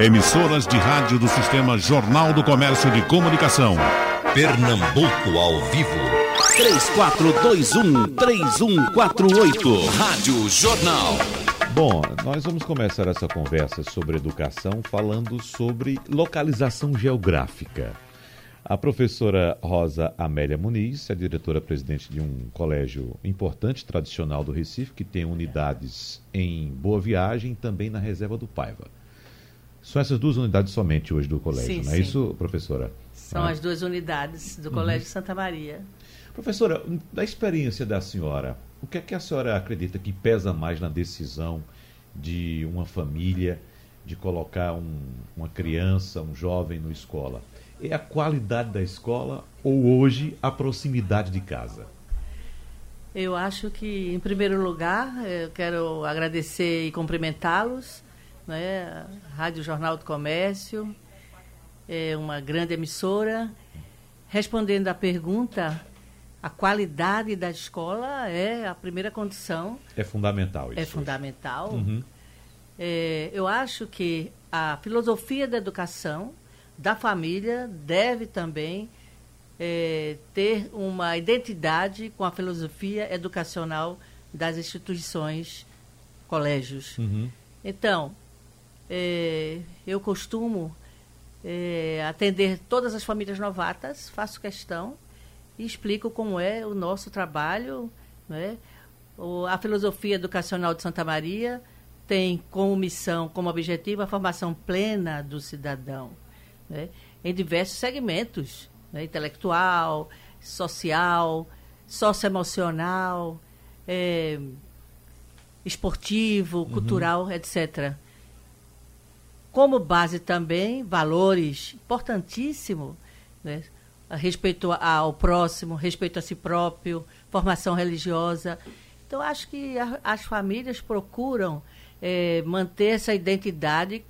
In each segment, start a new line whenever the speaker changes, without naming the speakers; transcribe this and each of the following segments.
Emissoras de rádio do Sistema Jornal do Comércio de Comunicação.
Pernambuco ao vivo.
3421-3148. Rádio Jornal.
Bom, nós vamos começar essa conversa sobre educação falando sobre localização geográfica. A professora Rosa Amélia Muniz é diretora-presidente de um colégio importante, tradicional do Recife, que tem unidades em Boa Viagem e também na Reserva do Paiva. São essas duas unidades somente hoje do colégio,
Sim,
não é
sim.
isso, professora?
São
Ah.
as duas unidades do Colégio Santa Maria.
Professora, da experiência da senhora, o que é que a senhora acredita que pesa mais na decisão de uma família de colocar um- uma criança, um jovem na escola? É a qualidade da escola ou hoje a proximidade de casa?
Eu acho que, em primeiro lugar, eu quero agradecer e cumprimentá-los. Né? Rádio Jornal do Comércio é uma grande emissora. Respondendo à pergunta, a qualidade da escola é a primeira condição,
É fundamental isso.
é fundamental.
Uhum.
É, eu acho que a filosofia da educação da família deve também é, ter uma identidade com a filosofia educacional das instituições, colégios.
Uhum.
Então, é, eu costumo é, atender todas as famílias novatas, faço questão e explico como é o nosso trabalho. Né? O- a filosofia educacional de Santa Maria tem como missão, como objetivo, a formação plena do cidadão, né? em diversos segmentos, né? intelectual, social, socioemocional, é, esportivo, cultural, etc. Como base também, valores importantíssimos, né? Respeito ao próximo, respeito a si próprio, formação religiosa. Então, acho que a- as famílias procuram eh, manter essa identidade,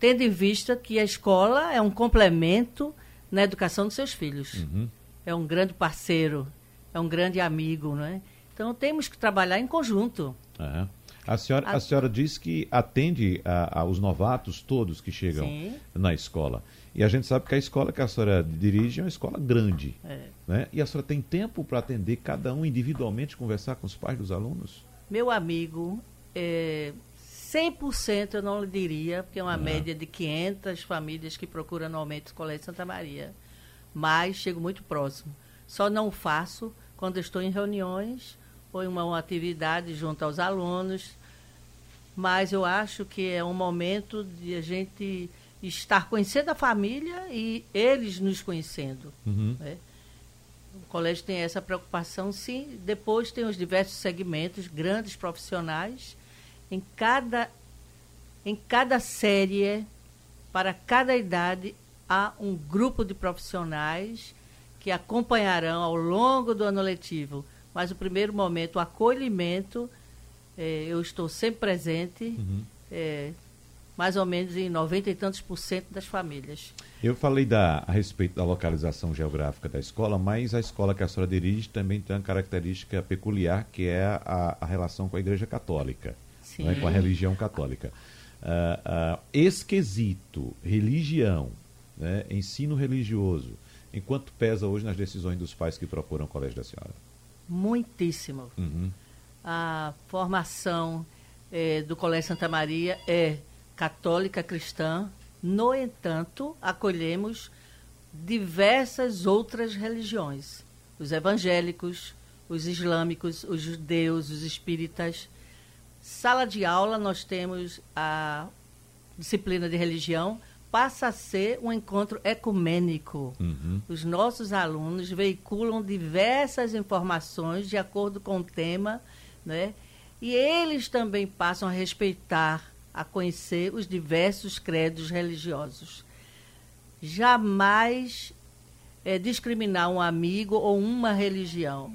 tendo em vista que a escola é um complemento na educação dos seus filhos.
Uhum.
É um grande parceiro, é um grande amigo, não é? Então, temos que trabalhar em conjunto.
Aham. A senhora, a
A-
senhora diz que atende a- aos novatos todos que chegam
Sim.
na escola. E a gente sabe que a escola que a senhora dirige é uma escola grande.
É.
Né? E a senhora tem tempo para atender cada um individualmente, conversar com os pais dos alunos?
Meu amigo, é, 100% eu não lhe diria, porque é uma média de 500 famílias que procuram anualmente o Colégio Santa Maria. Mas chego muito próximo. Só não faço quando estou em reuniões uma, uma atividade junto aos alunos. Mas eu acho que é um momento de a gente estar conhecendo a família e eles nos conhecendo.
Uhum.
né? O colégio tem essa preocupação, sim. Depois tem os diversos segmentos, grandes profissionais. Em cada, em cada série, para cada idade, há um grupo de profissionais que acompanharão ao longo do ano letivo. Mas o primeiro momento, o acolhimento, eh, eu estou sempre presente, eh, mais ou menos em 90 e tantos por cento das famílias.
Eu falei da, a respeito da localização geográfica da escola, mas a escola que a senhora dirige também tem uma característica peculiar, que é a, a relação com a Igreja Católica,
Sim.
né, com a religião católica. Ah, esse quesito, religião, né, ensino religioso, enquanto pesa hoje nas decisões dos pais que procuram o colégio da senhora?
Muitíssimo.
Uhum.
a formação eh, do Colégio Santa Maria é católica cristã. No entanto, acolhemos diversas outras religiões: os evangélicos, os islâmicos, os judeus, os espíritas. Sala de aula, nós temos a disciplina de religião, passa a ser um encontro ecumênico.
Uhum.
Os nossos alunos veiculam diversas informações de acordo com o tema, né? E eles também passam a respeitar, a conhecer os diversos credos religiosos. Jamais é, discriminar um amigo ou uma religião.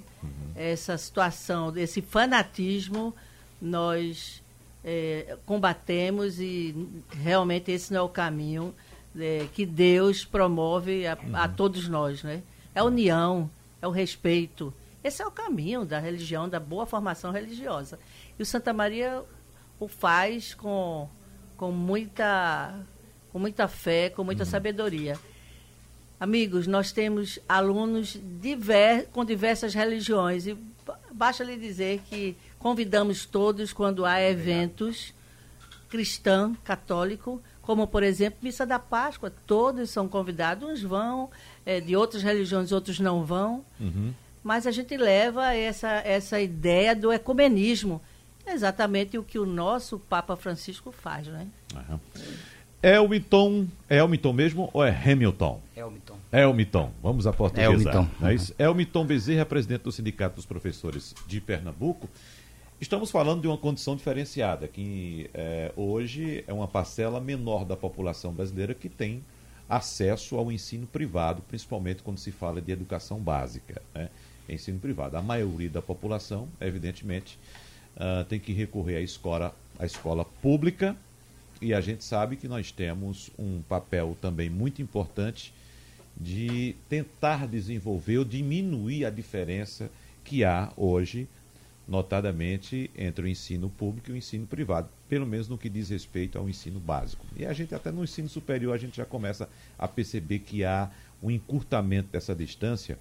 Essa situação, esse fanatismo, nós é, combatemos e realmente esse não é o caminho é, que Deus promove a, a todos nós, né? É a união, é o respeito. Esse é o caminho da religião, da boa formação religiosa. E o Santa Maria o faz com com muita, com muita fé, com muita uhum. sabedoria. Amigos, nós temos alunos diver, com diversas religiões e basta lhe dizer que convidamos todos quando há eventos cristão, católico, como por exemplo missa da Páscoa, todos são convidados, uns vão é, de outras religiões, outros não vão, uhum. mas a gente leva essa essa ideia do ecumenismo, exatamente o que o nosso Papa Francisco faz, né?
Uhum. Elmiton, é Elmiton mesmo ou é Hamilton?
Elmiton.
Elmiton, vamos a portuguesar. Elmiton. É isso? Elmiton Bezerra, presidente do Sindicato dos Professores de Pernambuco. Estamos falando de uma condição diferenciada, que é, hoje é uma parcela menor da população brasileira que tem acesso ao ensino privado, principalmente quando se fala de educação básica, né? ensino privado. A maioria da população, evidentemente, uh, tem que recorrer à escola, à escola pública, e a gente sabe que nós temos um papel também muito importante de tentar desenvolver ou diminuir a diferença que há hoje, notadamente entre o ensino público e o ensino privado, pelo menos no que diz respeito ao ensino básico. E a gente até no ensino superior a gente já começa a perceber que há um encurtamento dessa distância,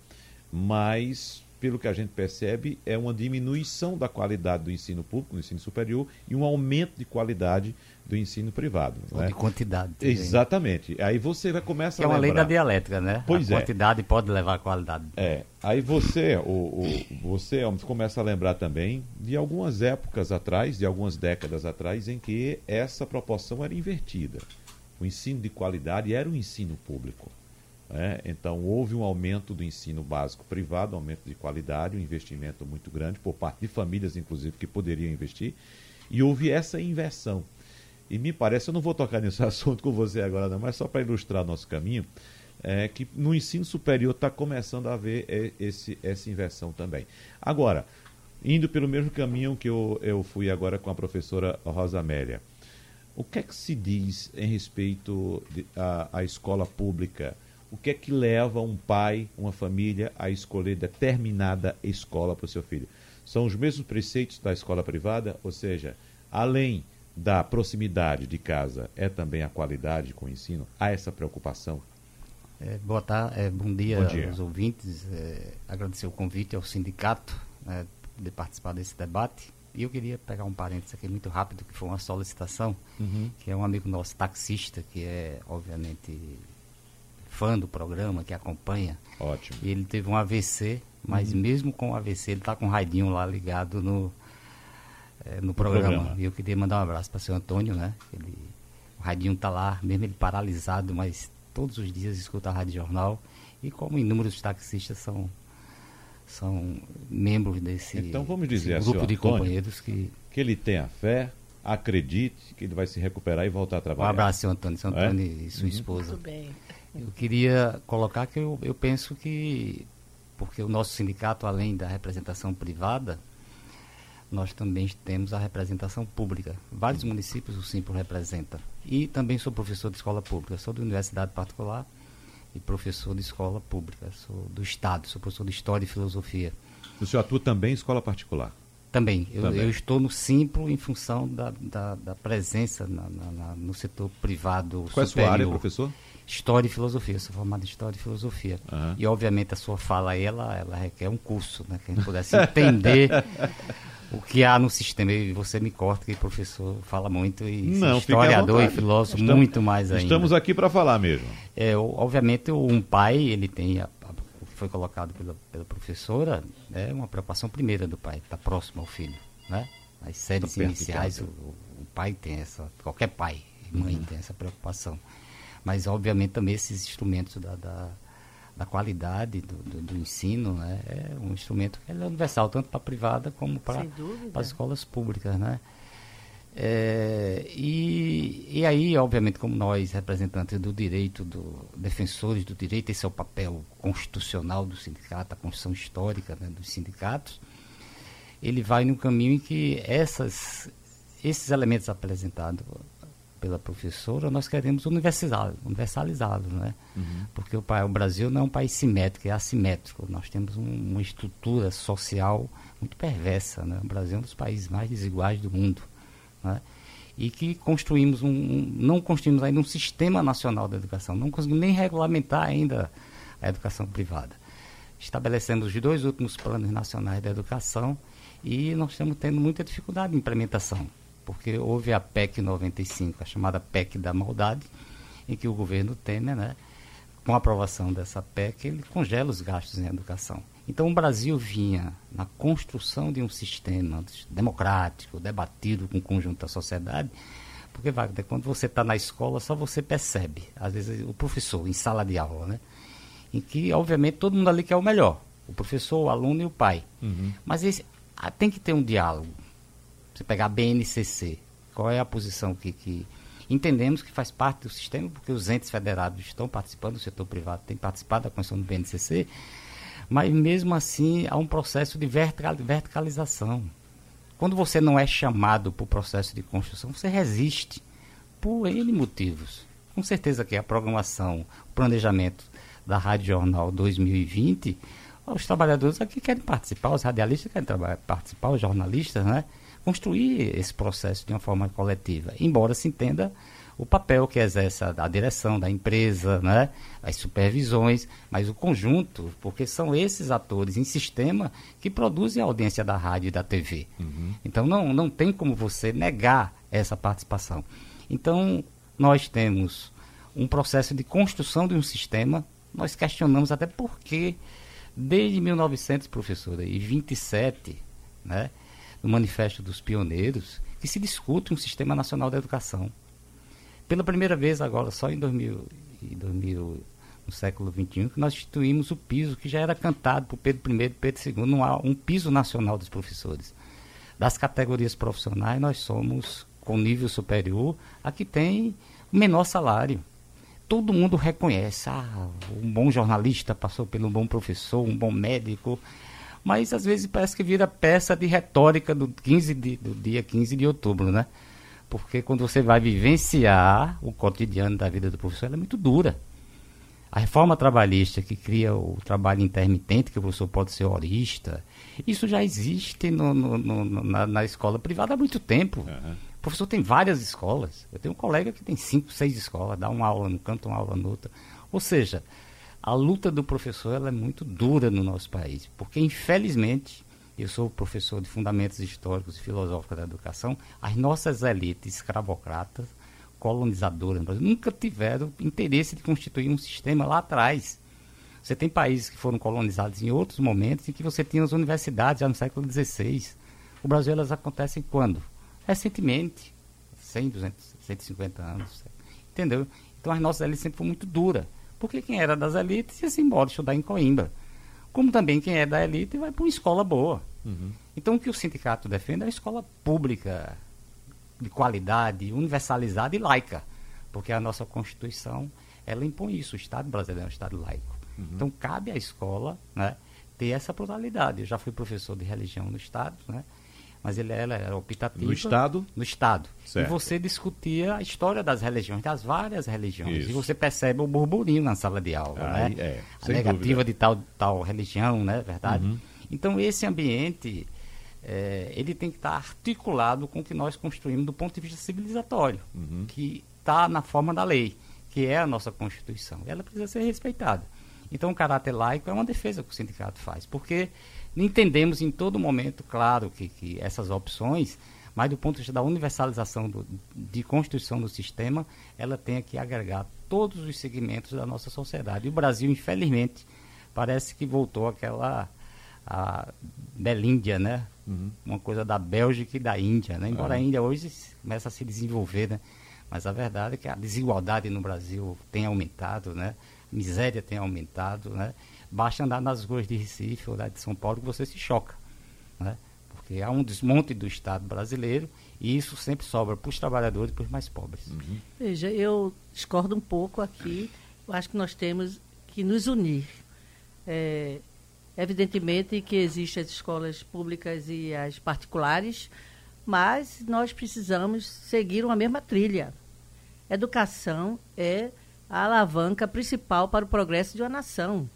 mas pelo que a gente percebe, é uma diminuição da qualidade do ensino público, do ensino superior, e um aumento de qualidade do ensino privado.
Ou né? de quantidade.
Também. Exatamente. Aí você vai começar
a
É
uma lei da dialética, né?
Pois
a é. quantidade pode levar a qualidade.
É. Aí você, o, o, você começa a lembrar também de algumas épocas atrás, de algumas décadas atrás, em que essa proporção era invertida. O ensino de qualidade era o ensino público. Né? Então, houve um aumento do ensino básico privado, um aumento de qualidade, um investimento muito grande por parte de famílias, inclusive, que poderiam investir, e houve essa inversão. E me parece, eu não vou tocar nesse assunto com você agora, não, mas só para ilustrar nosso caminho, é que no ensino superior está começando a haver esse, essa inversão também. Agora, indo pelo mesmo caminho que eu, eu fui agora com a professora Rosa Amélia, o que é que se diz em respeito à escola pública? O que é que leva um pai, uma família a escolher determinada escola para o seu filho? São os mesmos preceitos da escola privada, ou seja, além da proximidade de casa, é também a qualidade com o ensino? Há essa preocupação?
É, boa tarde, é, bom, dia bom dia aos ouvintes. É, agradecer o convite ao sindicato né, de participar desse debate. E eu queria pegar um parênteses aqui muito rápido, que foi uma solicitação, uhum. que é um amigo nosso taxista, que é, obviamente, fã do programa, que acompanha.
Ótimo.
E ele teve um AVC, mas uhum. mesmo com o AVC, ele está com o radinho lá ligado no, é, no, programa. programa. E eu queria mandar um abraço para o seu Antônio, né? Ele, o radinho está lá, mesmo ele paralisado, mas todos os dias escuta a Rádio Jornal. E como inúmeros taxistas são são membros desse,
então, vamos dizer
grupo de
Antônio,
companheiros que...
Que ele tenha fé, acredite que ele vai se recuperar e voltar a trabalhar.
Um abraço, seu Antônio, seu Antônio é? e sua uhum. esposa.
Muito bem.
Eu queria colocar que eu, eu penso que, porque o nosso sindicato, além da representação privada, nós também temos a representação pública. Vários municípios o Simpro representa. E também sou professor de escola pública. Sou de universidade particular e professor de escola pública. Sou do Estado, sou professor de História e Filosofia.
O senhor atua também em escola particular?
Também. Eu, também. eu estou no Simpro em função da, da, da presença na, na, na, no setor privado
Qual superior. é a sua área, professor?
História e Filosofia, sou formado em História e Filosofia. Uhum. E, obviamente, a sua fala aí, ela, ela requer um curso, né? Que a gente pudesse entender o que há no sistema. E você me corta que o professor fala muito e
Não,
historiador e filósofo estamos, muito mais ainda.
Estamos aqui para falar mesmo.
É, obviamente, um pai, ele tem... A, foi colocado pela, pela professora, é uma preocupação primeira do pai, estar tá próximo ao filho, né? As séries tá iniciais, o, o, pai tem essa... Qualquer pai, mãe uhum. tem essa preocupação. Mas, obviamente, também esses instrumentos da, da, da qualidade do, do, do, ensino né, é um instrumento que é universal, tanto para a privada como para as escolas públicas. Né? É, e, e aí, obviamente, como nós, representantes do direito, do, defensores do direito, esse é o papel constitucional do sindicato, a construção histórica né, dos sindicatos, ele vai no caminho em que essas, esses elementos apresentados pela professora, nós queremos universalizá-lo, universalizá né? Uhum. Porque o, o, Brasil não é um país simétrico, é assimétrico. Nós temos um, uma estrutura social muito perversa, né? O Brasil é um dos países mais desiguais do mundo, né? e que construímos um, um, não construímos ainda um sistema nacional de educação, não conseguimos nem regulamentar ainda a educação privada. Estabelecemos os dois últimos planos nacionais de educação e nós estamos tendo muita dificuldade de implementação, porque houve a PEC 95, a chamada PEC da maldade, em que o governo Temer, né, com a aprovação dessa PEC, ele congela os gastos em educação. Então o Brasil vinha na construção de um sistema democrático, debatido com o conjunto da sociedade, porque Wagner, quando você está na escola, só você percebe, às vezes o professor em sala de aula, né? Em que, obviamente, todo mundo ali quer o melhor. O professor, o aluno e o pai. Uhum. Mas esse, ah, tem que ter um diálogo. Você pegar a BNCC, qual é a posição que, que entendemos que faz parte do sistema, porque os entes federados estão participando, o setor privado tem participado da construção do BNCC, mas mesmo assim há um processo de verticalização. Quando você não é chamado para o processo de construção, você resiste por N motivos. Com certeza que a programação, o planejamento da Rádio Jornal 2020, os trabalhadores aqui querem participar, os radialistas querem participar, os jornalistas, né? Construir esse processo de uma forma coletiva, embora se entenda o papel que exerce a, a, direção da empresa, né? as supervisões, mas o conjunto, porque são esses atores em sistema que produzem a audiência da rádio e da TV. Uhum. Então não, não tem como você negar essa participação. Então nós temos um processo de construção de um sistema, nós questionamos até por que desde 1900, professora, e 27, né, no Manifesto dos Pioneiros, que se discute um sistema nacional de educação pela primeira vez agora, só em 2000, 2000 no século XXI, que nós instituímos o piso que já era cantado por Pedro I e Pedro II, um, um piso nacional dos professores. Das categorias profissionais, nós somos com nível superior a que tem o menor salário. Todo mundo reconhece, ah, um bom jornalista passou pelo um bom professor, um bom médico, mas às vezes parece que vira peça de retórica do, 15 de, do dia 15 de outubro, né? Porque quando você vai vivenciar o cotidiano da vida do professor, ela é muito dura. A reforma trabalhista que cria o trabalho intermitente, que o professor pode ser horista, isso já existe no, no, no, na, na, escola privada há muito tempo. Uhum. O professor tem várias escolas. Eu tenho um colega que tem cinco, seis escolas, dá uma aula no canto, uma aula no outro. Ou seja, a luta do professor ela é muito dura no nosso país, porque infelizmente eu sou professor de Fundamentos Históricos e Filosóficos da Educação, as nossas elites escravocratas, colonizadoras, nunca tiveram interesse de constituir um sistema lá atrás. Você tem países que foram colonizados em outros momentos em que você tinha as universidades já no século XVI. O Brasil elas acontecem quando? Recentemente, 100, 200, 150 anos. Entendeu? Então as nossas elites sempre foram muito duras. Porque quem era das elites ia se embora estudar em Coimbra como também quem é da elite vai para uma escola boa. Uhum. Então, o que o sindicato defende é a escola pública, de qualidade, universalizada e laica, porque a nossa Constituição ela impõe isso. O Estado brasileiro é um Estado laico. Uhum. Então, cabe à escola né, ter essa pluralidade. Eu já fui professor de religião no Estado, né? Mas ele era, era optativa.
No Estado?
No Estado. Certo. E você discutia a história das religiões, das várias religiões. Isso. E você percebe o burburinho na sala de aula, Aí, né? É, a negativa dúvida. de tal, tal religião, né? Verdade? Uhum. Então, esse ambiente, é, ele tem que estar articulado com o que nós construímos do ponto de vista civilizatório, uhum. que está na forma da lei, que é a nossa Constituição. Ela precisa ser respeitada. Então, o caráter laico é uma defesa que o sindicato faz, porque entendemos em todo momento, claro, que, que essas opções, mas do ponto de vista da universalização do, de constituição do sistema, ela tem que agregar todos os segmentos da nossa sociedade. E o Brasil, infelizmente, parece que voltou àquela a Belíndia, né? Uhum. Uma coisa da Bélgica e da Índia, né? Embora a Índia hoje comece a se desenvolver, né? Mas a verdade é que a desigualdade no Brasil tem aumentado, né? A miséria tem aumentado, né? Basta andar nas ruas de Recife ou de São Paulo que você se choca. Né? Porque há um desmonte do Estado brasileiro e isso sempre sobra para os trabalhadores e para os mais pobres.
Uhum. Veja, eu discordo um pouco aqui. Eu acho que nós temos que nos unir. É, evidentemente que existem as escolas públicas e as particulares, mas nós precisamos seguir uma mesma trilha. Educação é a alavanca principal para o progresso de uma nação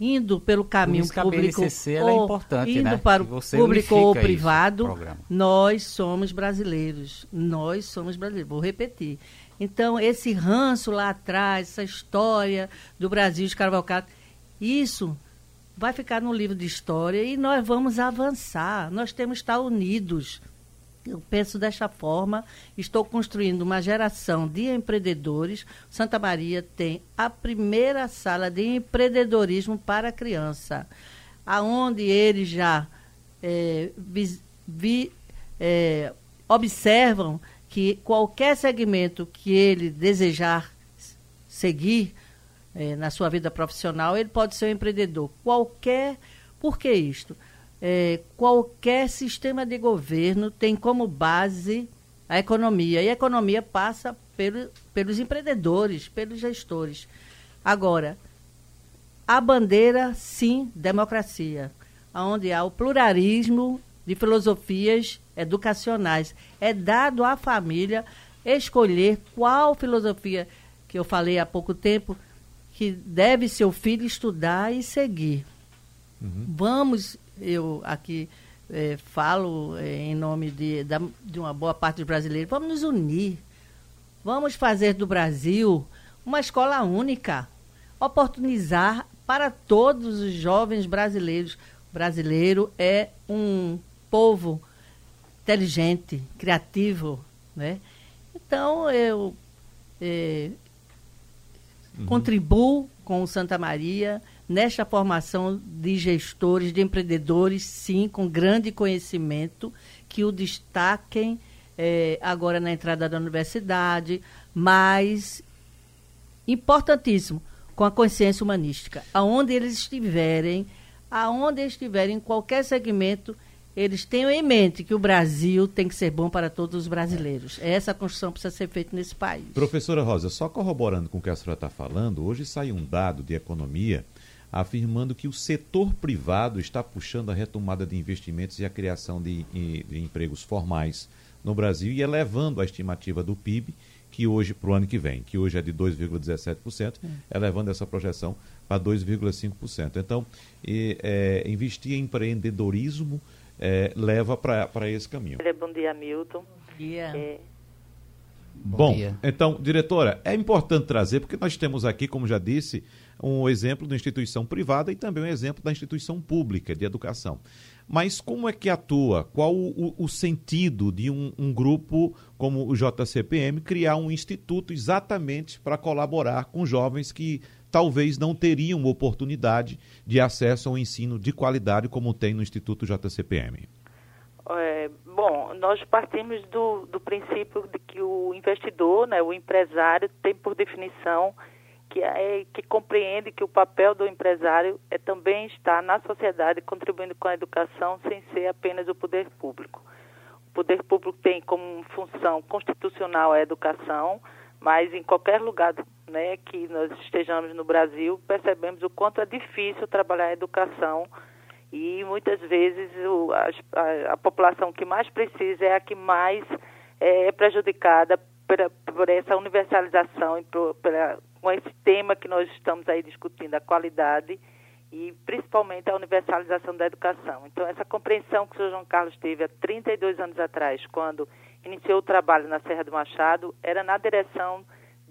indo pelo caminho público
é ou é
indo
né?
para o público ou privado, nós somos brasileiros. Nós somos brasileiros. Vou repetir. Então, esse ranço lá atrás, essa história do Brasil escravocado, isso vai ficar no livro de história e nós vamos avançar. Nós temos que estar unidos. Eu penso desta forma, estou construindo uma geração de empreendedores. Santa Maria tem a primeira sala de empreendedorismo para criança, aonde eles já é, vi, vi, é, observam que qualquer segmento que ele desejar seguir é, na sua vida profissional, ele pode ser um empreendedor. Qualquer. Por que isto? É, qualquer sistema de governo tem como base a economia. E a economia passa pelo, pelos empreendedores, pelos gestores. Agora, a bandeira, sim, democracia, onde há o pluralismo de filosofias educacionais. É dado à família escolher qual filosofia que eu falei há pouco tempo que deve seu filho estudar e seguir. Uhum. Vamos, eu aqui é, falo é, em nome de, da, de uma boa parte dos brasileiros, vamos nos unir. Vamos fazer do Brasil uma escola única, oportunizar para todos os jovens brasileiros. O brasileiro é um povo inteligente, criativo, né? Então eu é, uhum. contribuo com o Santa Maria nesta formação de gestores, de empreendedores, sim, com grande conhecimento, que o destaquem é, agora na entrada da universidade, mas importantíssimo, com a consciência humanística. Aonde eles estiverem, aonde estiverem, em qualquer segmento, eles tenham em mente que o Brasil tem que ser bom para todos os brasileiros. Essa construção precisa ser feita nesse país.
Professora Rosa, só corroborando com o que a senhora está falando, hoje sai um dado de economia afirmando que o setor privado está puxando a retomada de investimentos e a criação de, de empregos formais no Brasil e elevando a estimativa do PIB, que hoje, para o ano que vem, que hoje é de 2,17%, é. elevando essa projeção para 2,5%. Então, e, é, investir em empreendedorismo é, leva para esse caminho.
Bom dia, Milton.
Bom dia. É...
Bom, Bom dia. então, diretora, é importante trazer, porque nós temos aqui, como já disse, um exemplo da instituição privada e também um exemplo da instituição pública de educação. Mas como é que atua? Qual o, o sentido de um, um, grupo como o JCPM criar um instituto exatamente para colaborar com jovens que talvez não teriam oportunidade de acesso ao ensino de qualidade como tem no Instituto JCPM?
É, bom, nós partimos do, do princípio de que o investidor, né, o empresário, tem por definição que, é, que compreende que o papel do empresário é também estar na sociedade contribuindo com a educação sem ser apenas o poder público. O poder público tem como função constitucional a educação, mas em qualquer lugar né, que nós estejamos no Brasil, percebemos o quanto é difícil trabalhar a educação e muitas vezes o, a, a, população que mais precisa é a que mais é, é prejudicada por, por, essa universalização e por, com esse tema que nós estamos aí discutindo, a qualidade e principalmente a universalização da educação. Então, essa compreensão que o Sr. João Carlos teve há 32 anos atrás, quando iniciou o trabalho na Serra do Machado era na direção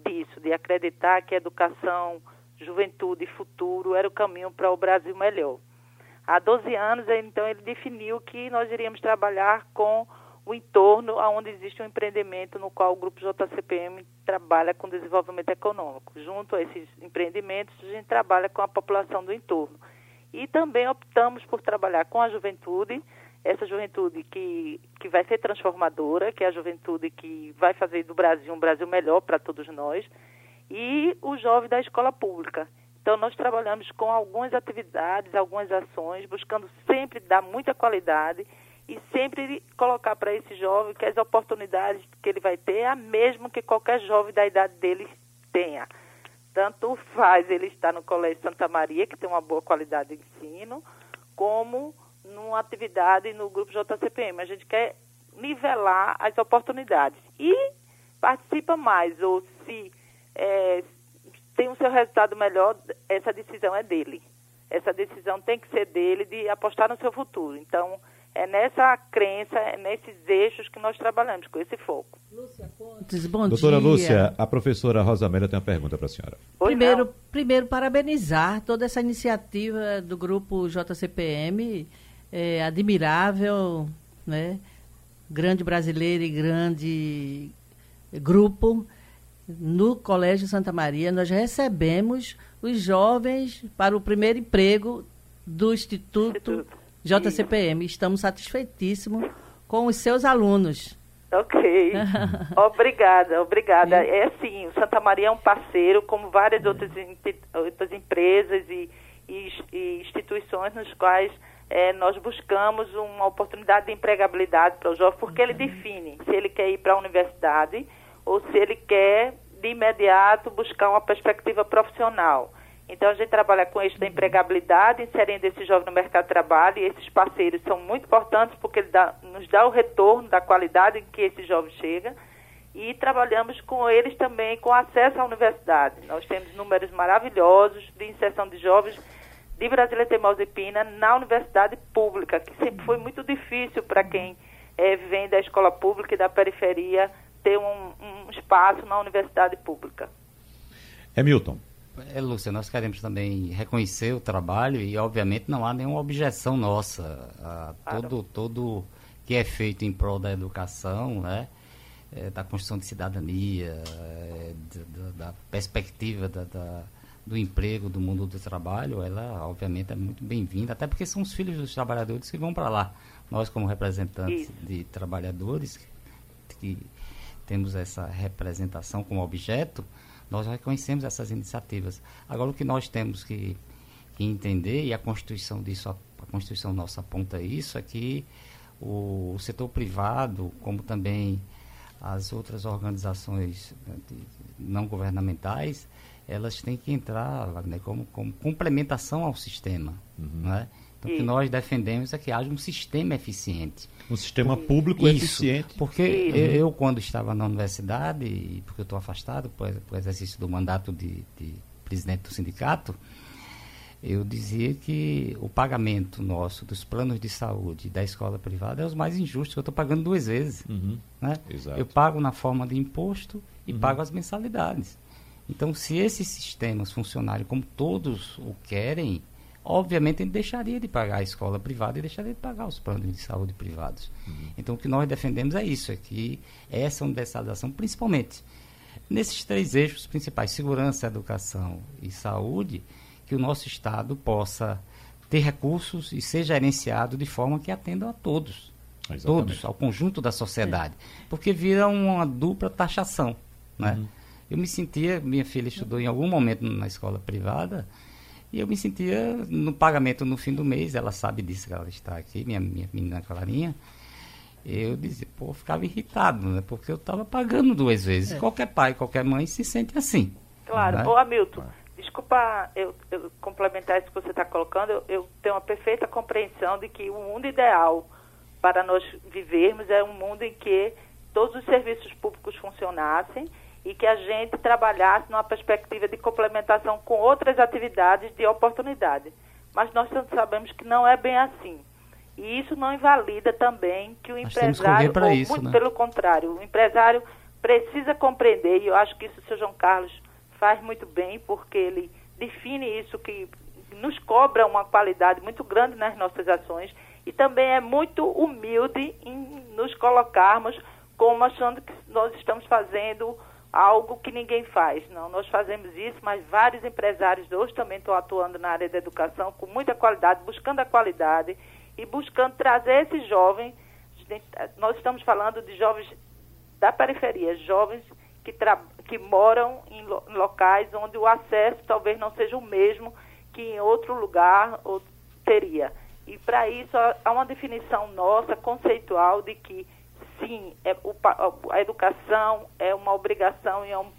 disso, de acreditar que educação, juventude e futuro era o caminho para o Brasil melhor. Há 12 anos, então, ele definiu que nós iríamos trabalhar com o entorno onde existe um empreendimento no qual o Grupo JCPM trabalha com desenvolvimento econômico. Junto a esses empreendimentos, a gente trabalha com a população do entorno. E também optamos por trabalhar com a juventude, essa juventude que, que vai ser transformadora, que é a juventude que vai fazer do Brasil um Brasil melhor para todos nós, e o jovem da escola pública. Então, nós trabalhamos com algumas atividades, algumas ações, buscando sempre dar muita qualidade e sempre colocar para esse jovem que as oportunidades que ele vai ter é a mesma que qualquer jovem da idade dele tenha. Tanto faz ele estar no Colégio Santa Maria, que tem uma boa qualidade de ensino, como numa atividade no grupo JCPM. A gente quer nivelar as oportunidades. E participa mais, ou se é, tem o seu resultado melhor, essa decisão é dele. essa decisão tem que ser dele de apostar no seu futuro. Então, é nessa crença, é nesses eixos que nós trabalhamos, com esse foco.
Lúcia Pontes, bom
Doutora
dia.
Lúcia, a professora Rosamélia tem uma pergunta para a senhora.
Primeiro, primeiro, parabenizar toda essa iniciativa do grupo JCPM, é admirável, né? grande brasileiro e grande grupo. No Colégio Santa Maria, nós recebemos os jovens para o primeiro emprego do Instituto, JCPM. Estamos satisfeitíssimos com os seus alunos.
Ok. obrigada, obrigada. É sim, o Santa Maria é um parceiro, como várias outras, outras empresas e, e, e instituições nos quais é, nós buscamos uma oportunidade de empregabilidade para o jovem, porque ele define se ele quer ir para a universidade ou se ele quer, de imediato, buscar uma perspectiva profissional. Então, a gente trabalha com eixo da empregabilidade, inserindo esse jovem no mercado de trabalho, e esses parceiros são muito importantes porque ele dá, nos dá o retorno da qualidade em que esse jovem chega, e trabalhamos com eles também com acesso à universidade. Nós temos números maravilhosos de inserção de jovens de Brasília Teimosa e Pina na universidade pública, que sempre foi muito difícil para quem é, vem da escola pública e da periferia ter um, um espaço na universidade pública.
Hamilton.
É, Lúcia, nós queremos também reconhecer o trabalho e, obviamente, não há nenhuma objeção nossa a claro. todo, todo que é feito em prol da educação, né? É, da construção de cidadania, é, de, da perspectiva da, da, do emprego, do mundo do trabalho, ela, obviamente, é muito bem-vinda, até porque são os filhos dos trabalhadores que vão para lá. Nós, como representantes Isso. de trabalhadores, que temos essa representação como objeto, nós reconhecemos essas iniciativas. Agora, o que nós temos que, que entender, e a Constituição disso, a, a, Constituição nossa aponta isso, é que o, o setor privado, como também as outras organizações né, não governamentais, elas têm que entrar né, como, como complementação ao sistema. Uhum. Né? Então, o que nós defendemos é que haja um sistema eficiente.
Um sistema público Isso, eficiente.
Porque eu, eu, quando estava na universidade, porque eu estou afastado por, por exercício do mandato de, de presidente do sindicato, eu dizia que o pagamento nosso dos planos de saúde da escola privada é os mais injustos. Eu estou pagando duas vezes. Uhum, né? Eu pago na forma de imposto e uhum. pago as mensalidades. Então, se esses sistemas funcionarem como todos o querem, obviamente ele deixaria de pagar a escola privada e deixaria de pagar os planos de saúde privados. Uhum. Então, o que nós defendemos é isso, é que essa universalização, principalmente nesses três eixos principais, segurança, educação e saúde, que o nosso Estado possa ter recursos e ser gerenciado de forma que atenda a todos. Exatamente. Todos, ao conjunto da sociedade. É. Porque vira uma dupla taxação. Né? Uhum. Eu me sentia, minha filha estudou em algum momento na escola privada, e eu me sentia no pagamento no fim do mês, ela sabe disso que ela está aqui, minha, minha menina Clarinha. Eu dizia, pô, eu ficava irritado, né? Porque eu estava pagando duas vezes. É. Qualquer pai, qualquer mãe se sente assim.
Claro. Né? Ô, Hamilton, desculpa eu, eu, complementar isso que você está colocando. Eu, eu tenho uma perfeita compreensão de que o mundo ideal para nós vivermos é um mundo em que todos os serviços públicos funcionassem e que a gente trabalhasse numa perspectiva de complementação com outras atividades de oportunidade. Mas nós sabemos que não é bem assim. E isso não invalida também que o nós empresário, ou isso, muito né? pelo contrário, o empresário precisa compreender, e eu acho que isso o seu João Carlos faz muito bem, porque ele define isso que nos cobra uma qualidade muito grande nas nossas ações e também é muito humilde em nos colocarmos como achando que nós estamos fazendo algo que ninguém faz. Não, nós fazemos isso, mas vários empresários hoje também estão atuando na área da educação com muita qualidade, buscando a qualidade e buscando trazer esses jovens. Nós estamos falando de jovens da periferia, jovens que, que moram em, lo locais onde o acesso talvez não seja o mesmo que em outro lugar teria. E para isso há uma definição nossa, conceitual, de que sim, é, o, a educação é uma obrigação e é um,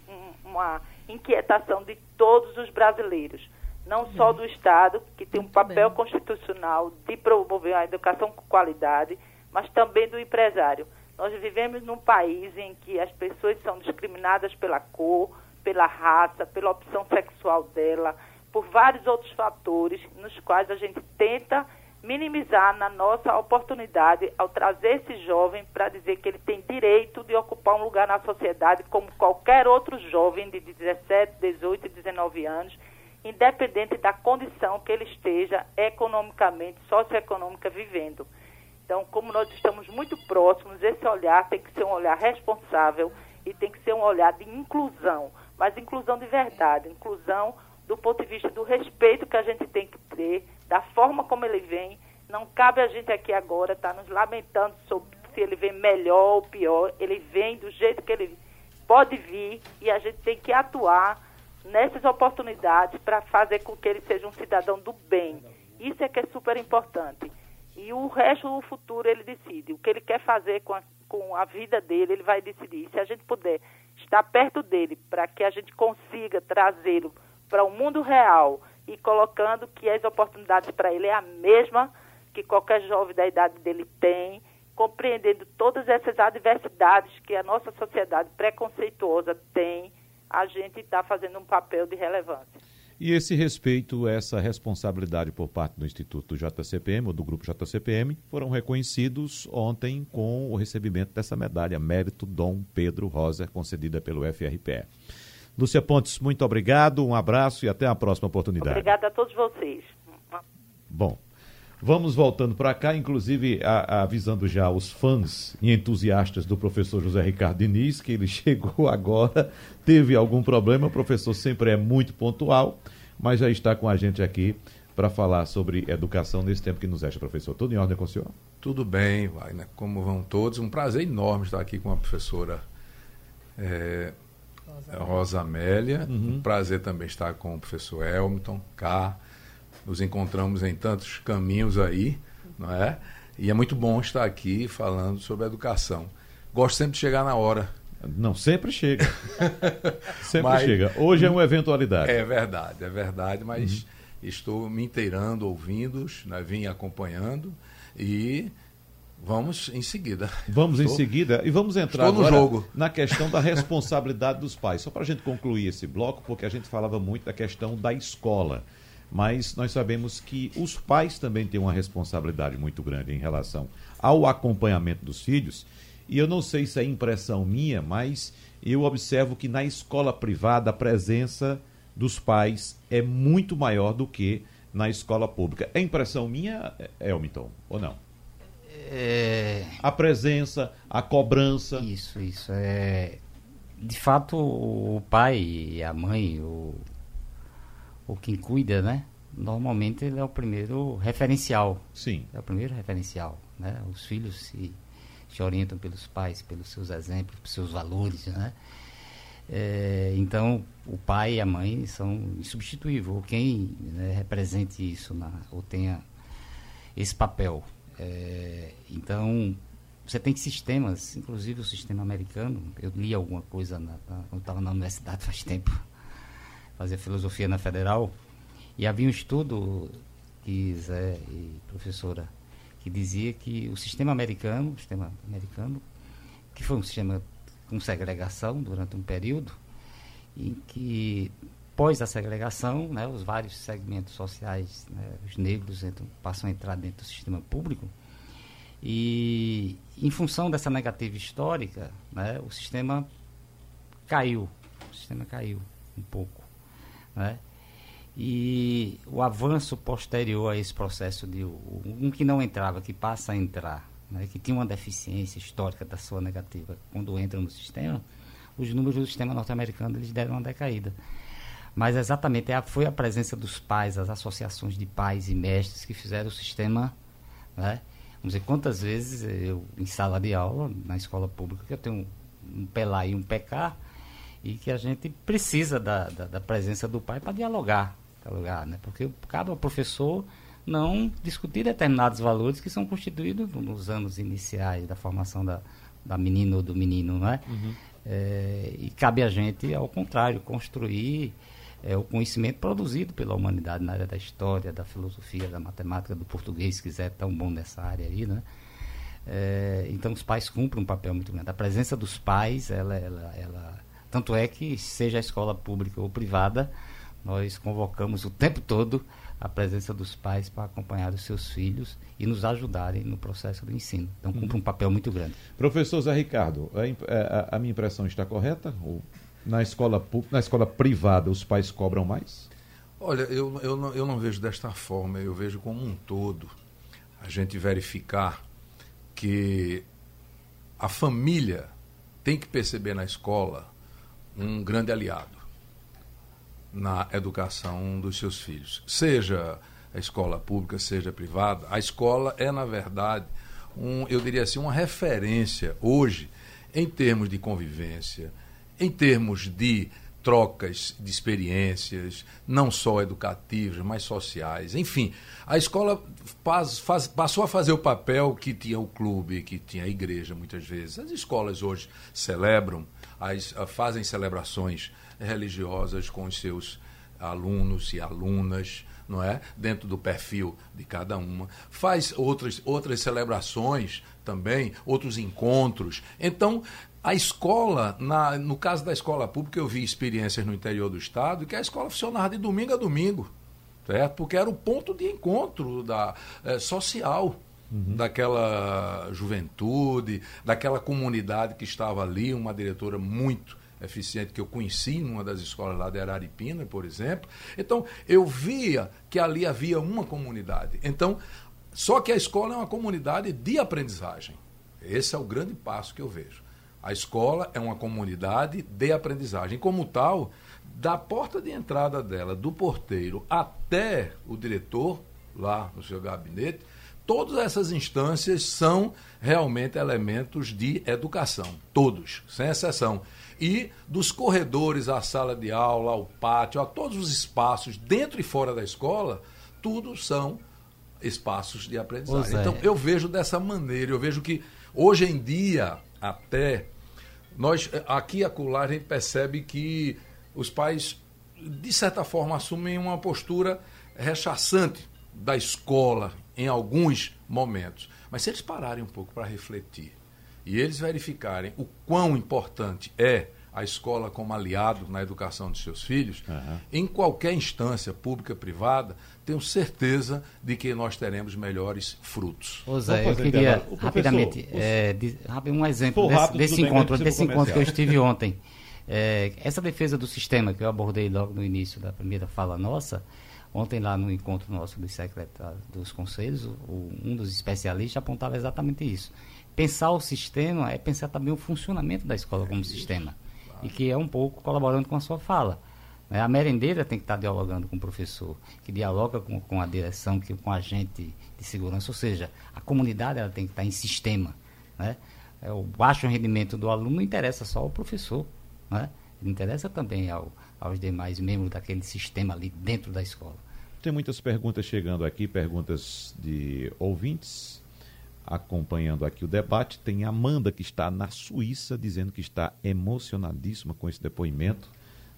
uma inquietação de todos os brasileiros, não só do Estado, que tem um papel bem. constitucional de promover a educação com qualidade, mas também do empresário. Nós vivemos num país em que as pessoas são discriminadas pela cor, pela raça, pela opção sexual dela, por vários outros fatores, nos quais a gente tenta minimizar na nossa oportunidade ao trazer esse jovem para dizer que ele tem direito de ocupar um lugar na sociedade como qualquer outro jovem de 17, 18 e 19 anos, independente da condição que ele esteja economicamente, socioeconômica vivendo. Então, como nós estamos muito próximos, esse olhar tem que ser um olhar responsável e tem que ser um olhar de inclusão, mas inclusão de verdade, inclusão do ponto de vista do respeito que a gente tem que ter, da forma como ele vem. Não cabe a gente aqui agora estar tá nos lamentando sobre se ele vem melhor ou pior. Ele vem do jeito que ele pode vir e a gente tem que atuar nessas oportunidades para fazer com que ele seja um cidadão do bem. Isso é que é super importante. E o resto, o futuro, ele decide. O que ele quer fazer com a, com a vida dele, ele vai decidir. Se a gente puder estar perto dele para que a gente consiga trazê-lo para o mundo real e colocando que as oportunidades para ele é a mesma que qualquer jovem da idade dele tem, compreendendo todas essas adversidades que a nossa sociedade preconceituosa tem, a gente está fazendo um papel de relevância.
E esse respeito, essa responsabilidade por parte do Instituto JCPM, ou do Grupo JCPM, foram reconhecidos ontem com o recebimento dessa medalha Mérito Dom Pedro Rosa, concedida pelo FRPE. Lúcia Pontes, muito obrigado, um abraço e até a próxima oportunidade.
Obrigada a todos vocês.
Bom, vamos voltando para cá, inclusive a, a, avisando já os fãs e entusiastas do professor José Ricardo Diniz, que ele chegou agora, teve algum problema, o professor sempre é muito pontual, mas já está com a gente aqui para falar sobre educação nesse tempo que nos resta, professor. Tudo em ordem com o senhor?
Tudo bem, vai, né? Como vão todos? Um prazer enorme estar aqui com a professora é, Rosa Amélia. Uhum. Um prazer também estar com o professor Elmiton, cá. Nos encontramos em tantos caminhos aí, não é? E é muito bom estar aqui falando sobre educação. Gosto sempre de chegar na hora.
Não, sempre chega. sempre mas, chega. Hoje é uma eventualidade.
É verdade, é verdade, mas uhum. estou me inteirando, ouvindo-os, né? vim acompanhando e Vamos em seguida.
Vamos Estou... em seguida e vamos entrar agora jogo. na questão da responsabilidade dos pais. Só para a gente concluir esse bloco, porque a gente falava muito da questão da escola. Mas nós sabemos que os pais também têm uma responsabilidade muito grande em relação ao acompanhamento dos filhos. E eu não sei se é impressão minha, mas eu observo que na escola privada a presença dos pais é muito maior do que na escola pública. É impressão minha, Elmiton, ou não? É... A presença, a cobrança.
Isso, isso. É... De fato, o pai e a mãe, o, o quem cuida, né? Normalmente ele é o primeiro referencial.
Sim.
É o primeiro referencial. Né? Os filhos se, se orientam pelos pais, pelos seus exemplos, pelos seus valores, né? É, então, o pai e a mãe são insubstituíveis, ou quem né, represente isso, na, ou tenha esse papel. É, então, você tem sistemas, inclusive o sistema americano. Eu li alguma coisa na, na, quando estava na universidade faz tempo, fazia filosofia na federal, e havia um estudo que Zé e professora que dizia que o sistema americano, o sistema americano, que foi um sistema com segregação durante um período, em que pós a segregação, né, os vários segmentos sociais, né, os negros entram, passam a entrar dentro do sistema público. E, em função dessa negativa histórica, né, o sistema caiu. O sistema caiu um pouco. Né? E o avanço posterior a esse processo de um que não entrava, que passa a entrar, né, que tinha uma deficiência histórica da sua negativa, quando entra no sistema, os números do sistema norte-americano eles deram uma decaída. Mas exatamente é foi a presença dos pais, as associações de pais e mestres que fizeram o sistema. Né? Vamos dizer, quantas vezes eu, em sala de aula, na escola pública, que eu tenho um PELA e um PK, e que a gente precisa da, da, da presença do pai para dialogar, dialogar né? porque cada professor não discutir determinados valores que são constituídos nos anos iniciais da formação da, da menina ou do menino, não é? Uhum. é e cabe a gente, ao contrário, construir é, o conhecimento produzido pela humanidade na área da história, da filosofia, da matemática, do português, se quiser, tão bom nessa área aí, né? É, então os pais cumprem um papel muito grande. A presença dos pais, ela, ela, ela, tanto é que seja a escola pública ou privada, nós convocamos o tempo todo a presença dos pais para acompanhar os seus filhos e nos ajudarem no processo do ensino. Então, cumpre um papel muito grande.
Professor Zé Ricardo, a, a, a minha impressão está correta? Na escola, na escola privada, os pais cobram mais?
Olha, eu, eu, não, eu não vejo desta forma, eu vejo como um todo a gente verificar que a família tem que perceber na escola um grande aliado na educação dos seus filhos. Seja a escola pública, seja privada, a escola é, na verdade, um, eu diria assim, uma referência hoje em termos de convivência, em termos de trocas de experiências, não só educativas, mas sociais. Enfim, a escola faz, faz, passou a fazer o papel que tinha o clube, que tinha a igreja, muitas vezes. As escolas hoje celebram, as, fazem celebrações religiosas com os seus alunos e alunas, não é? Dentro do perfil de cada uma. Faz outras, outras celebrações também, outros encontros. Então, a escola, na, no caso da escola pública, eu vi experiências no interior do estado que a escola funcionava de domingo a domingo, certo? Porque era o ponto de encontro da, é, social. Uhum. daquela juventude, daquela comunidade que estava ali, uma diretora muito eficiente que eu conheci numa das escolas lá de Araripina, por exemplo. Então, eu via que ali havia uma comunidade. Então, só que a escola é uma comunidade de aprendizagem. Esse é o grande passo que eu vejo. A escola é uma comunidade de aprendizagem. Como tal, da porta de entrada dela, do porteiro até o diretor, lá no seu gabinete, todas essas instâncias são realmente elementos de educação. Todos, sem exceção. E dos corredores à sala de aula, ao pátio, a todos os espaços dentro e fora da escola, tudo são espaços de aprendizagem. Então, eu vejo dessa maneira, eu vejo que hoje em dia, até nós, aqui acolá, a gente percebe que os pais, de certa forma, assumem uma postura rechaçante da escola em alguns momentos. Mas se eles pararem um pouco para refletir e eles verificarem o quão importante é a escola como aliado na educação de seus filhos, uhum. em qualquer instância, pública, privada, tenho certeza de que nós teremos melhores frutos.
Ô Zé, eu queria rapidamente, é, de, um exemplo desse, desse encontro, desse encontro que eu estive ontem. É, essa defesa do sistema que eu abordei logo no início da primeira fala nossa, ontem lá no encontro nosso dos secretários dos conselhos, o, um dos especialistas apontava exatamente isso. Pensar o sistema é pensar também o funcionamento da escola como sistema e que é um pouco colaborando com a sua fala. Né? A merendeira tem que estar dialogando com o professor, que dialoga com, com a direção, que, com a agente de segurança, ou seja, a comunidade ela tem que estar em sistema. Né? É, o baixo rendimento do aluno não interessa só ao professor, né? interessa também ao, aos demais membros daquele sistema ali dentro da escola.
Tem muitas perguntas chegando aqui, perguntas de ouvintes acompanhando aqui o debate. Tem Amanda, que está na Suíça, dizendo que está emocionadíssima com esse depoimento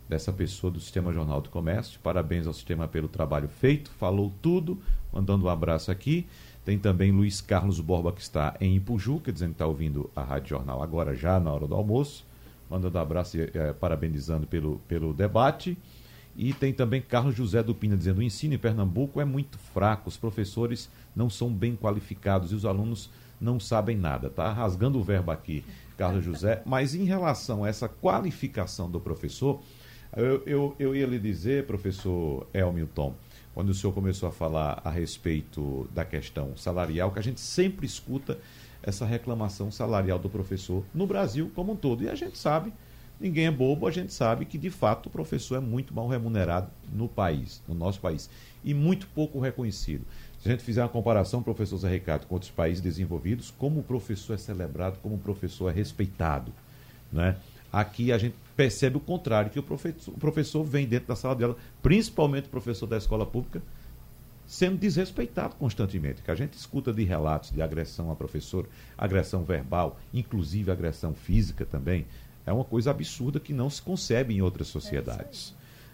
dessa pessoa do Sistema Jornal do Comércio. Parabéns ao sistema pelo trabalho feito, falou tudo, mandando um abraço aqui. Tem também Luiz Carlos Borba, que está em Ipujuca, dizendo que está ouvindo a Rádio Jornal agora, já na hora do almoço. Mandando um abraço e é, parabenizando pelo, pelo debate. E tem também Carlos José do Pina dizendo: o ensino em Pernambuco é muito fraco, os professores não são bem qualificados e os alunos não sabem nada. Está rasgando o verbo aqui, Carlos José. Mas em relação a essa qualificação do professor, eu, eu, eu ia lhe dizer, professor Elmilton, quando o senhor começou a falar a respeito da questão salarial, que a gente sempre escuta essa reclamação salarial do professor no Brasil como um todo. E a gente sabe Ninguém é bobo, a gente sabe que de fato o professor é muito mal remunerado no país, no nosso país, e muito pouco reconhecido. Se a gente fizer uma comparação, professor Zé Ricardo, com outros países desenvolvidos, como o professor é celebrado, como o professor é respeitado. Né? Aqui a gente percebe o contrário, que o professor, o professor vem dentro da sala dela, principalmente o professor da escola pública, sendo desrespeitado constantemente. Que a gente escuta de relatos de agressão a professor, agressão verbal, inclusive agressão física também é uma coisa absurda que não se concebe em outras sociedades.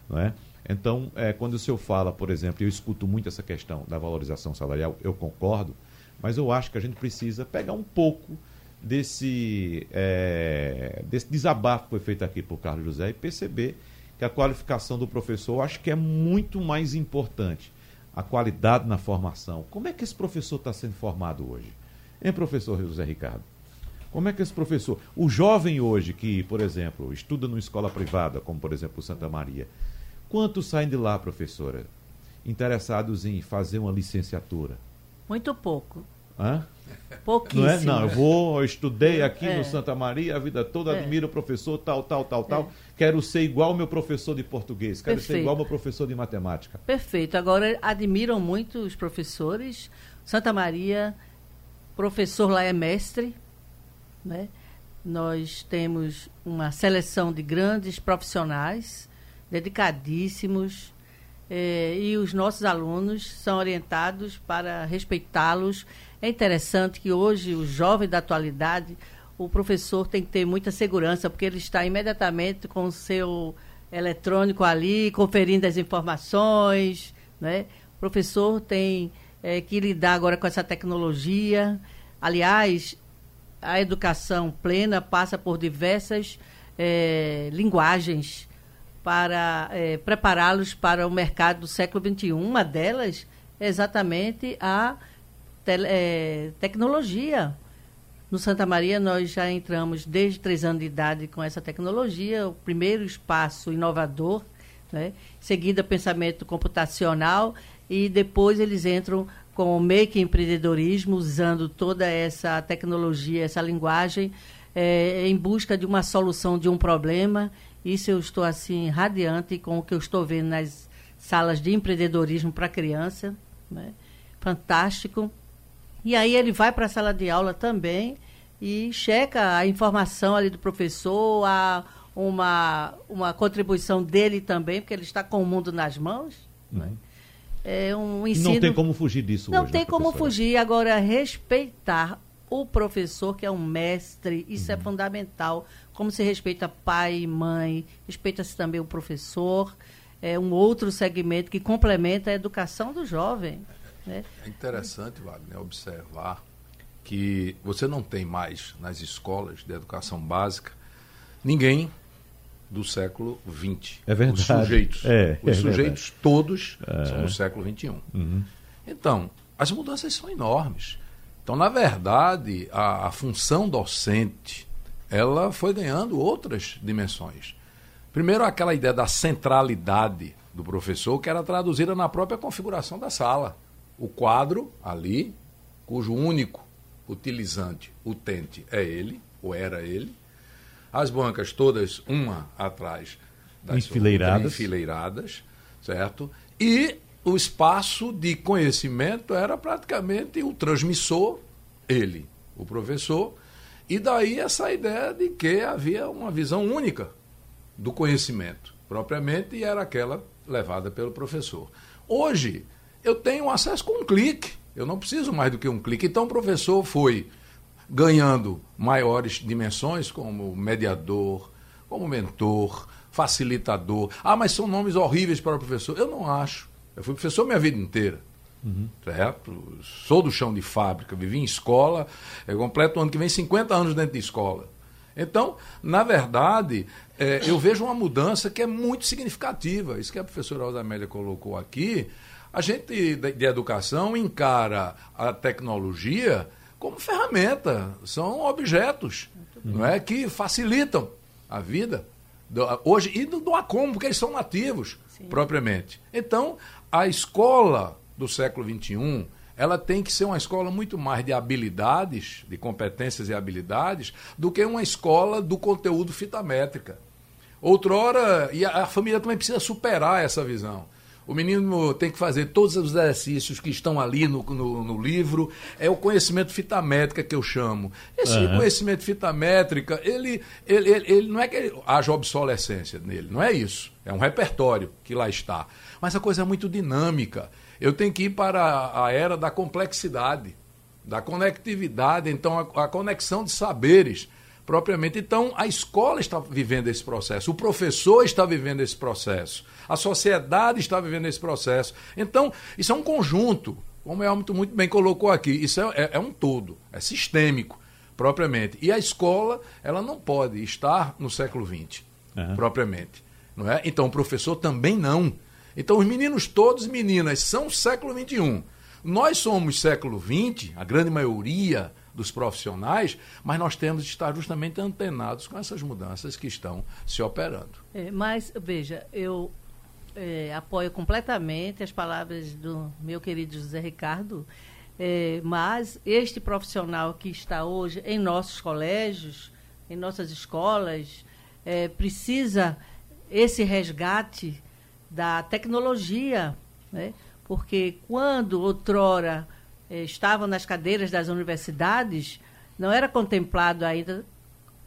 É não é? Então, é, quando o senhor fala, por exemplo, eu escuto muito essa questão da valorização salarial, eu concordo, mas eu acho que a gente precisa pegar um pouco desse, é, desse desabafo que foi feito aqui por Carlos José e perceber que que a qualificação do professor eu acho que é muito mais importante. A qualidade na formação. Como é que esse professor está sendo formado hoje? Hein, professor José Ricardo? Como é que esse professor, o jovem hoje que, por exemplo, estuda numa escola privada, como por exemplo Santa Maria, quantos saem de lá, professora, interessados em fazer uma licenciatura?
Muito pouco.
Hã?
Pouquíssimo.
Não é? Não, eu vou, eu estudei aqui
É.
no Santa Maria a vida toda,
É.
admiro o professor, tal, tal, tal, tal. Quero ser igual meu professor de português, quero ser
Perfeito.
igual ao meu professor de matemática.
Perfeito. Agora, admiram muito os professores. Santa Maria, professor lá é mestre. Né? Nós temos uma seleção de grandes profissionais, dedicadíssimos, eh, e os nossos alunos são orientados para respeitá-los. É interessante que hoje, o jovem da atualidade, o professor tem que ter muita segurança, porque ele está imediatamente com o seu eletrônico ali, conferindo as informações. Né? O professor tem eh, que lidar agora com essa tecnologia. Aliás, a educação plena passa por diversas eh, linguagens para eh, prepará-los para o mercado do século XXI. Uma delas é exatamente a tele- eh, tecnologia. No Santa Maria, nós já entramos desde três anos de idade com essa tecnologia, o primeiro espaço inovador, né? seguida pensamento computacional, e depois eles entram com o make empreendedorismo, usando toda essa tecnologia, essa linguagem, eh, em busca de uma solução de um problema. Isso eu estou assim radiante com o que eu estou vendo nas salas de empreendedorismo para criança, né? fantástico. E aí ele vai para a sala de aula também e checa a informação ali do professor, a, uma, uma contribuição dele também, porque ele está com o mundo nas mãos. né? É um ensino.
Não tem como fugir disso
Não
hoje,
tem
né,
como fugir. Agora, respeitar o professor, que é um mestre, isso
Uhum.
é fundamental. Como se respeita pai e mãe, respeita-se também o professor. É um outro segmento que complementa a educação do jovem. Né?
É interessante, Wagner, observar que você não tem mais nas escolas de educação básica ninguém do século XX.
É verdade.
Os sujeitos.
É,
os
é
sujeitos todos são do século XXI.
Uhum.
Então, as mudanças são enormes. Então, na verdade, a, a função docente ela foi ganhando outras dimensões. Primeiro, aquela ideia da centralidade do professor, que era traduzida na própria configuração da sala. O quadro ali, cujo único utilizante, utente, é ele, ou era ele. As bancas todas, uma atrás das
Enfileiradas.
outras, enfileiradas, certo? E o espaço de conhecimento era praticamente o transmissor, ele, o professor, e daí essa ideia de que havia uma visão única do conhecimento, propriamente, e era aquela levada pelo professor. Hoje, eu tenho acesso com um clique, eu não preciso mais do que um clique. Então, o professor foi ganhando maiores dimensões como mediador, como mentor, facilitador. Ah, mas são nomes horríveis para o professor. Eu não acho. Eu fui professor minha vida inteira. Certo? Sou do chão de fábrica, vivi em escola, eu completo o ano que vem 50 anos dentro de escola. Então, na verdade, é, eu vejo uma mudança que é muito significativa. Isso que a professora Rosa Amélia colocou aqui. A gente de, de educação encara a tecnologia como ferramenta, são objetos não é, que facilitam a vida do- hoje e do, do acombo, porque eles são nativos propriamente. Então, a escola do século XXI, ela tem que ser uma escola muito mais de habilidades, de competências e habilidades, do que uma escola do conteúdo fitamétrica. Outrora, e a, a família também precisa superar essa visão. O menino tem que fazer todos os exercícios que estão ali no, no, no livro. É o conhecimento fitamétrica que eu chamo. Esse
Aham.
conhecimento fitamétrica, ele, ele, ele, ele não é que ele- haja obsolescência nele, não é isso. É um repertório que lá está. Mas a coisa é muito dinâmica. Eu tenho que ir para a- a era da complexidade, da conectividade, então a, a conexão de saberes propriamente. Então, a escola está vivendo esse processo, o professor está vivendo esse processo, a sociedade está vivendo esse processo. Então, isso é um conjunto, como o Elmito muito bem colocou aqui, isso é, é- é um todo, é sistêmico, propriamente. E a escola, ela não pode estar no século XX,
Aham.
propriamente. Não é? Então o professor também não. Então os meninos todos, meninas, são século XXI. Nós somos século XX, a grande maioria dos profissionais, mas nós temos de estar justamente antenados com essas mudanças que estão se operando.
É, mas, veja, eu é, apoio completamente as palavras do meu querido José Ricardo, é, mas este profissional que está hoje em nossos colégios, em nossas escolas, é, precisa esse resgate da tecnologia, né? porque quando outrora estavam nas cadeiras das universidades, não era contemplado ainda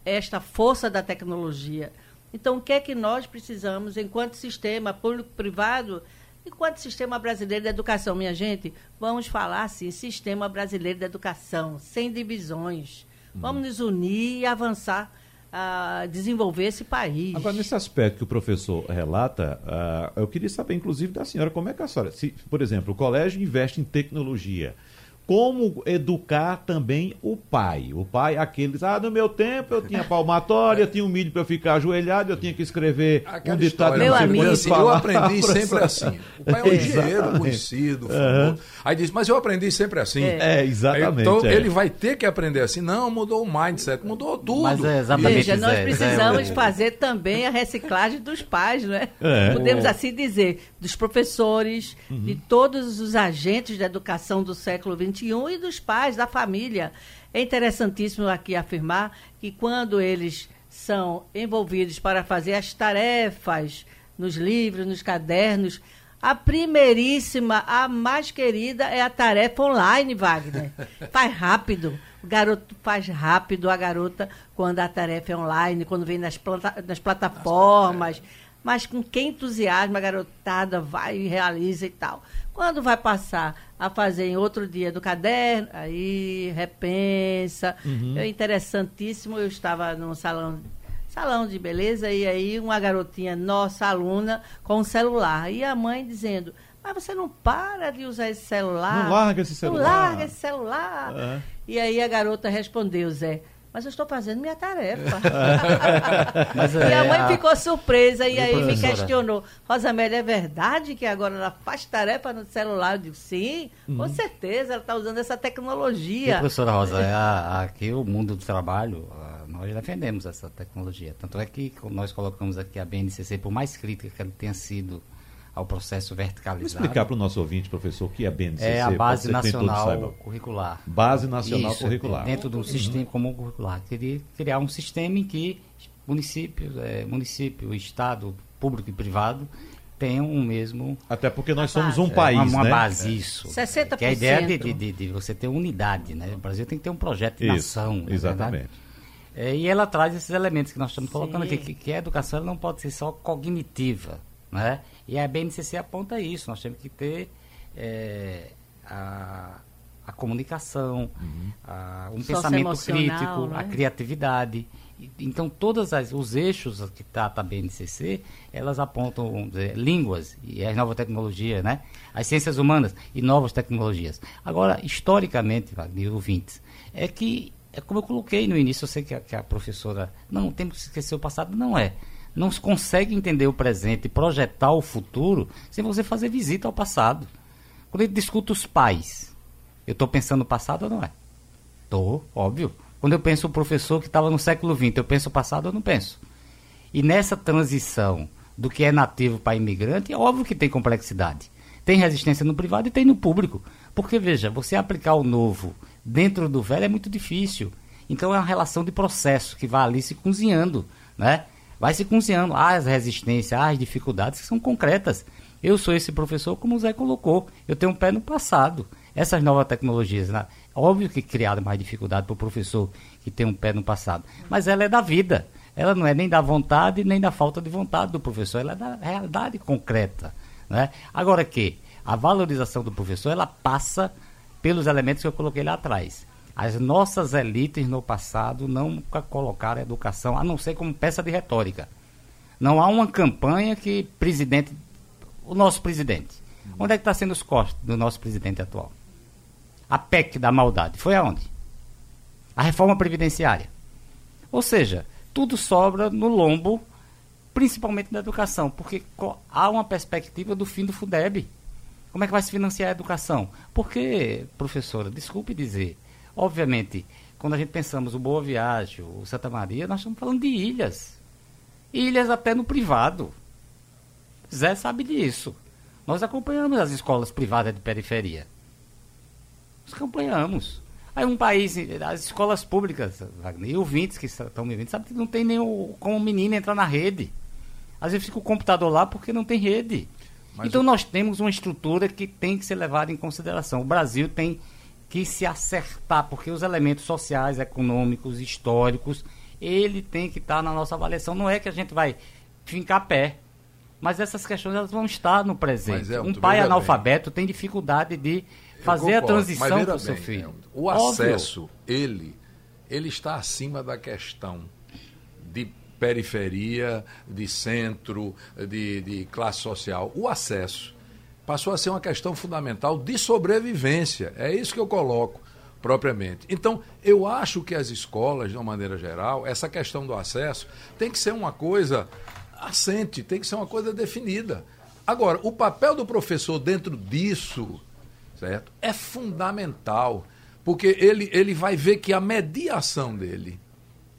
esta força da tecnologia. Então, o que é que nós precisamos, enquanto sistema público-privado, enquanto sistema brasileiro de educação, minha gente? Vamos falar assim, sistema brasileiro de educação, sem divisões. Uhum. Vamos nos unir e avançar a desenvolver esse país.
Agora, nesse aspecto que o professor relata, uh, eu queria saber, inclusive, da senhora, como é que a senhora, se, por exemplo, o colégio investe em tecnologia, como educar também o pai. O pai, aqueles, ah, no meu tempo eu tinha palmatória, eu tinha um milho para ficar ajoelhado, eu tinha que escrever
Aquela um ditado. Meu amigo. Assim, eu aprendi sempre assim. O pai é um engenheiro conhecido, uhum. Aí diz, mas eu aprendi sempre assim.
É, é exatamente.
Então
é.
ele vai ter que aprender assim. Não, mudou o mindset, mudou tudo. Mas
é exatamente Veja, nós precisamos fazer também a reciclagem dos pais, não é? é. Podemos assim dizer, dos professores, uhum. de todos os agentes da educação do século XXI e dos pais, da família. É interessantíssimo aqui afirmar que quando eles são envolvidos para fazer as tarefas nos livros, nos cadernos, a primeiríssima, a mais querida é a tarefa online, Wagner. Faz rápido. O garoto faz rápido a garota quando a tarefa é online, quando vem nas, plata nas plataformas. Mas com que entusiasmo a garotada vai e realiza e tal. Quando vai passar a fazer em outro dia do caderno, aí repensa. Uhum. É interessantíssimo. Eu estava num salão salão de beleza e aí uma garotinha nossa aluna com um celular e a mãe dizendo mas você não para de usar esse celular
não larga esse celular
não larga esse celular é. e aí a garota respondeu Zé mas eu estou fazendo minha tarefa. e a mãe a... ficou surpresa e, aí me questionou. Rosamélia, é verdade que agora ela faz tarefa no celular? Eu digo, sim, uhum. com certeza, ela está usando essa tecnologia.
E, professora Rosa, é a, aqui o mundo do trabalho, nós defendemos essa tecnologia. Tanto é que nós colocamos aqui a BNCC, por mais crítica que ela tenha sido ao processo verticalizado. Vou
explicar para o nosso ouvinte, professor, o que é a BNCC?
É a Base Nacional Curricular.
Base Nacional Isso, Curricular.
Dentro do uhum. Sistema Comum Curricular. Queria criar um sistema em que municípios, é, município, Estado, público e privado tenham o mesmo...
Até porque nós somos um país,
Uma, uma
né?
base, isso.
60%.
Que é a ideia de, de, de, você ter unidade, né? O Brasil tem que ter um projeto de isso, nação.
É exatamente.
É, e ela traz esses elementos que nós estamos colocando Sim. aqui, que, que a educação não pode ser só cognitiva, né? E a BNCC aponta isso, nós temos que ter é, a, a, comunicação, uhum. a, um pensamento crítico, né? a criatividade. Então, todos os eixos que trata a BNCC, elas apontam dizer, línguas e as novas tecnologias, né? as ciências humanas e novas tecnologias. Agora, historicamente, Wagner, ouvintes, é que, é como eu coloquei no início, eu sei que a, que a professora, não, temos que esquecer o passado, não é não se consegue entender o presente e projetar o futuro sem você fazer visita ao passado. Quando gente discute os pais, eu estou pensando no passado ou não é? Estou, óbvio. Quando eu penso o professor que estava no século XX, eu penso o passado ou não penso? E nessa transição do que é nativo para imigrante, é óbvio que tem complexidade. Tem resistência no privado e tem no público. Porque, veja, você aplicar o novo dentro do velho é muito difícil. Então é uma relação de processo que vai ali se cozinhando, né? Vai se cozinhando. Há as resistências, as dificuldades que são concretas. Eu sou esse professor, como o Zé colocou. Eu tenho um pé no passado. Essas novas tecnologias, né? óbvio que criaram mais dificuldade para o professor que tem um pé no passado. Mas ela é da vida. Ela não é nem da vontade, nem da falta de vontade do professor. Ela é da realidade concreta. Né? Agora que a valorização do professor, ela passa pelos elementos que eu coloquei lá atrás. As nossas elites no passado nunca colocaram a educação, a não ser como peça de retórica. Não há uma campanha que presidente, o nosso presidente, onde é que está sendo os costos do nosso presidente atual? A PEC da maldade, foi aonde? A reforma previdenciária. Ou seja, tudo sobra no lombo principalmente na educação, porque há uma perspectiva do fim do Fundeb. Como é que vai se financiar a educação? Porque, professora, desculpe dizer, obviamente, quando a gente pensamos o Boa Viagem, o Santa Maria, nós estamos falando de ilhas. Ilhas até no privado. Zé sabe disso. Nós acompanhamos as escolas privadas de periferia. Nós acompanhamos. Aí um país, as escolas públicas, Wagner, e ouvintes que estão me ouvindo, sabe que não tem nem o, como o menino entrar na rede. Às vezes fica o computador lá porque não tem rede. Mas então o... nós temos uma estrutura que tem que ser levada em consideração. O Brasil tem que se acertar, porque os elementos sociais, econômicos, históricos, ele tem que estar na nossa avaliação. Não é que a gente vai fincar pé. Mas essas questões elas vão estar no presente. É, um pai analfabeto bem. tem dificuldade de fazer a transição para o seu filho.
o acesso, ele, ele está acima da questão de periferia, de centro, de, de classe social. O acesso passou a ser uma questão fundamental de sobrevivência. É isso que eu coloco propriamente. Então, eu acho que as escolas, de uma maneira geral, essa questão do acesso tem que ser uma coisa assente, tem que ser uma coisa definida. Agora, o papel do professor dentro disso, certo? É fundamental, porque ele, ele vai ver que a mediação dele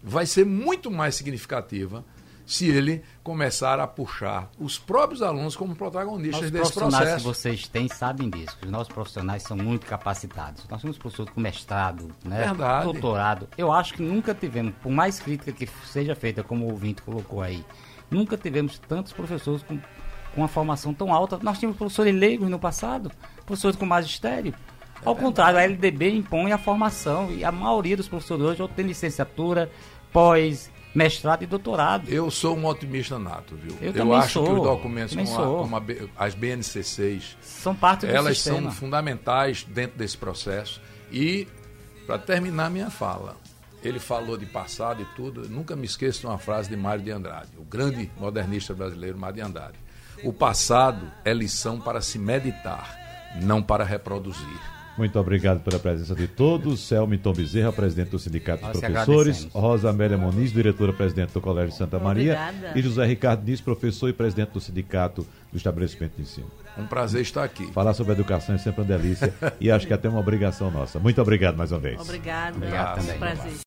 vai ser muito mais significativa se ele começar a puxar os próprios alunos como protagonistas
Os
desse
profissionais que vocês têm sabem disso. Os nossos profissionais são muito capacitados. Nós temos professores com mestrado, né, Verdade. doutorado. Eu acho que nunca tivemos, por mais crítica que seja feita, como o ouvinte colocou aí, nunca tivemos tantos professores com, com uma formação tão alta. Nós tínhamos professores leigos no passado, professores com magistério. Ao é contrário, a LDB impõe a formação e a maioria dos professores hoje ou tem licenciatura, pós, mestrado e doutorado.
Eu sou um otimista nato, viu?
Eu, eu acho
sou.
que
os documentos como, a, como a, as BNC6
são parte do
elas
sistema.
são fundamentais dentro desse processo. E, para terminar minha fala, ele falou de passado e tudo, eu nunca me esqueço de uma frase de Mário de Andrade, o grande modernista brasileiro Mário de Andrade. O passado é lição para se meditar, não para reproduzir.
Muito obrigado pela presença de todos. Selmiton Bezerra, presidente do Sindicato dos Professores. Rosa Amélia Moniz, diretora-presidente do Colégio Santa Maria. Obrigada. E José Ricardo Dias, professor e presidente do Sindicato do Estabelecimento de Ensino.
Um prazer estar aqui.
Falar sobre educação é sempre uma delícia e acho que é até uma obrigação nossa. Muito obrigado mais uma vez.
Obrigado. Obrigado também. Prazer.